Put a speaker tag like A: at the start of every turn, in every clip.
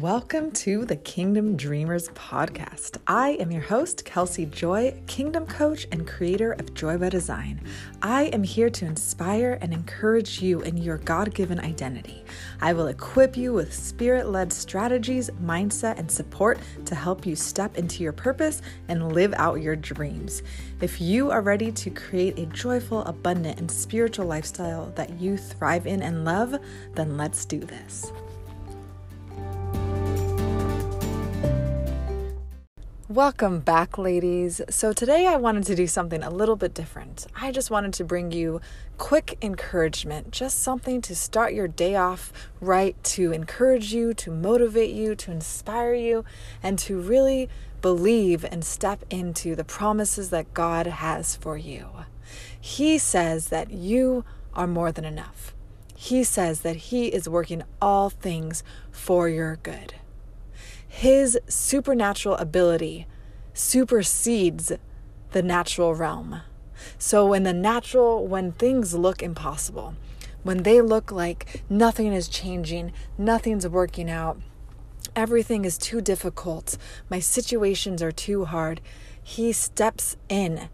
A: Welcome to the Kingdom Dreamers podcast. I am your host, Kelsey Joy, Kingdom Coach and creator of Joy by Design. I am here to inspire and encourage you in your God given identity. I will equip you with spirit led strategies, mindset, and support to help you step into your purpose and live out your dreams. If you are ready to create a joyful, abundant, and spiritual lifestyle that you thrive in and love, then let's do this. Welcome back, ladies. So, today I wanted to do something a little bit different. I just wanted to bring you quick encouragement, just something to start your day off right, to encourage you, to motivate you, to inspire you, and to really believe and step into the promises that God has for you. He says that you are more than enough. He says that He is working all things for your good his supernatural ability supersedes the natural realm. So, when the natural, when things look impossible, when they look like nothing is changing, nothing's working out, everything is too difficult, my situations are too hard, he steps in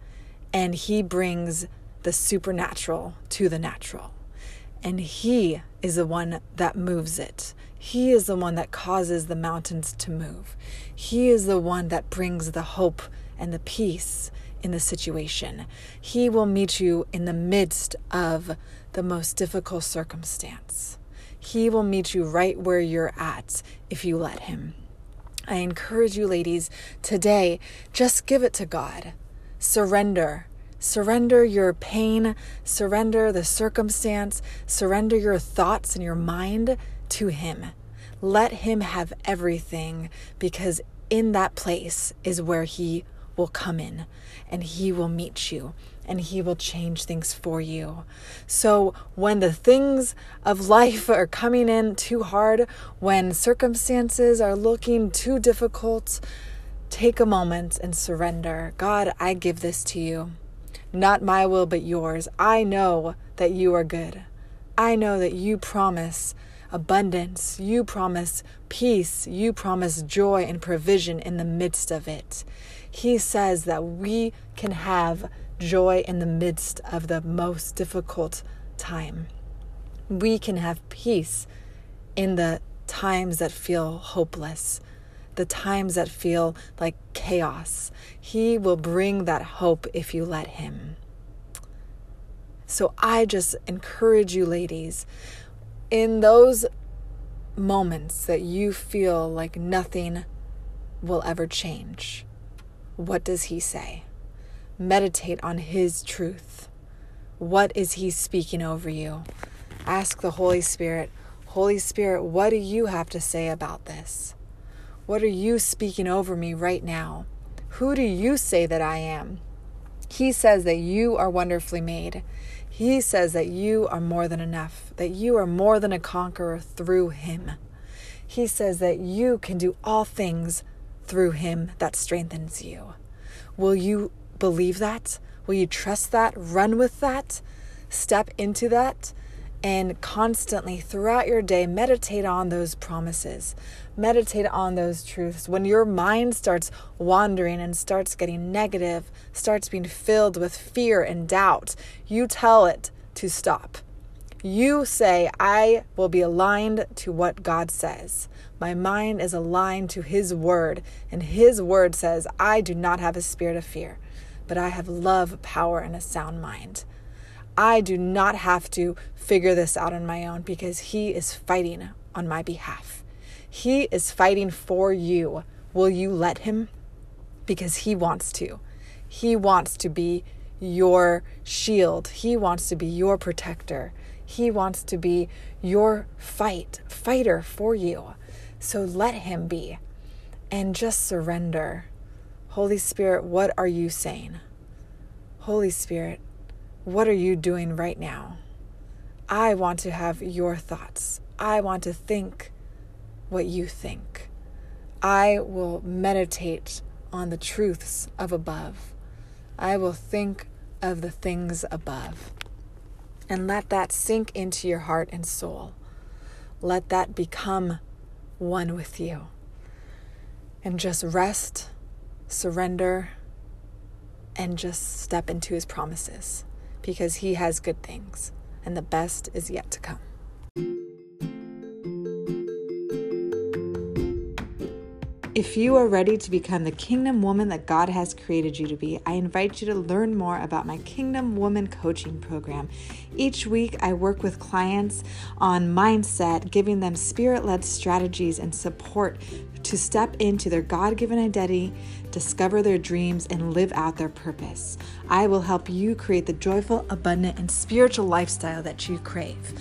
A: and he brings the supernatural to the natural. And he is the one that moves it. He is the one that causes the mountains to move. He is the one that brings the hope and the peace in the situation. He will meet you in the midst of the most difficult circumstance. He will meet you right where you're at if you let Him. I encourage you, ladies, today, just give it to God. Surrender. Surrender your pain, surrender the circumstance, surrender your thoughts and your mind to Him. Let Him have everything because in that place is where He will come in and He will meet you and He will change things for you. So, when the things of life are coming in too hard, when circumstances are looking too difficult, take a moment and surrender. God, I give this to you. Not my will, but yours. I know that you are good. I know that you promise abundance. You promise peace. You promise joy and provision in the midst of it. He says that we can have joy in the midst of the most difficult time. We can have peace in the times that feel hopeless, the times that feel like chaos. He will bring that hope if you let Him. So I just encourage you, ladies, in those moments that you feel like nothing will ever change, what does he say? Meditate on his truth. What is he speaking over you? Ask the Holy Spirit, Holy Spirit, what do you have to say about this? What are you speaking over me right now? Who do you say that I am? He says that you are wonderfully made. He says that you are more than enough, that you are more than a conqueror through Him. He says that you can do all things through Him that strengthens you. Will you believe that? Will you trust that? Run with that? Step into that? And constantly throughout your day meditate on those promises. Meditate on those truths. When your mind starts wandering and starts getting negative starts being filled with fear and doubt you tell it to stop. You say i will be aligned to what god says. My mind is aligned to his word and his word says i do not have a spirit of fear but i have love power and a sound mind I do not have to figure this out on my own because He is fighting on my behalf. He is fighting for you. Will you let Him? Because He wants to. He wants to be your shield, He wants to be your protector. He wants to be your fight fighter for you. So let him be and just surrender. Holy Spirit, what are you saying? Holy Spirit, what are you doing right now? I want to have your thoughts. I want to think what you think. I will meditate on the truths of above. I will think of the things above. And let that sink into your heart and soul. Let that become one with you. And just rest, surrender, and just step into his promises because he has good things, and the best is yet to come. If you are ready to become the kingdom woman that God has created you to be, I invite you to learn more about my Kingdom Woman Coaching Program. Each week, I work with clients on mindset, giving them spirit led strategies and support to step into their God given identity, discover their dreams, and live out their purpose. I will help you create the joyful, abundant, and spiritual lifestyle that you crave.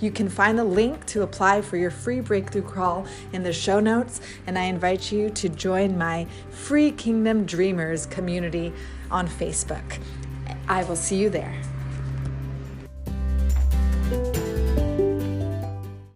A: You can find the link to apply for your free breakthrough call in the show notes, and I invite you to join my free Kingdom Dreamers community on Facebook. I will see you there.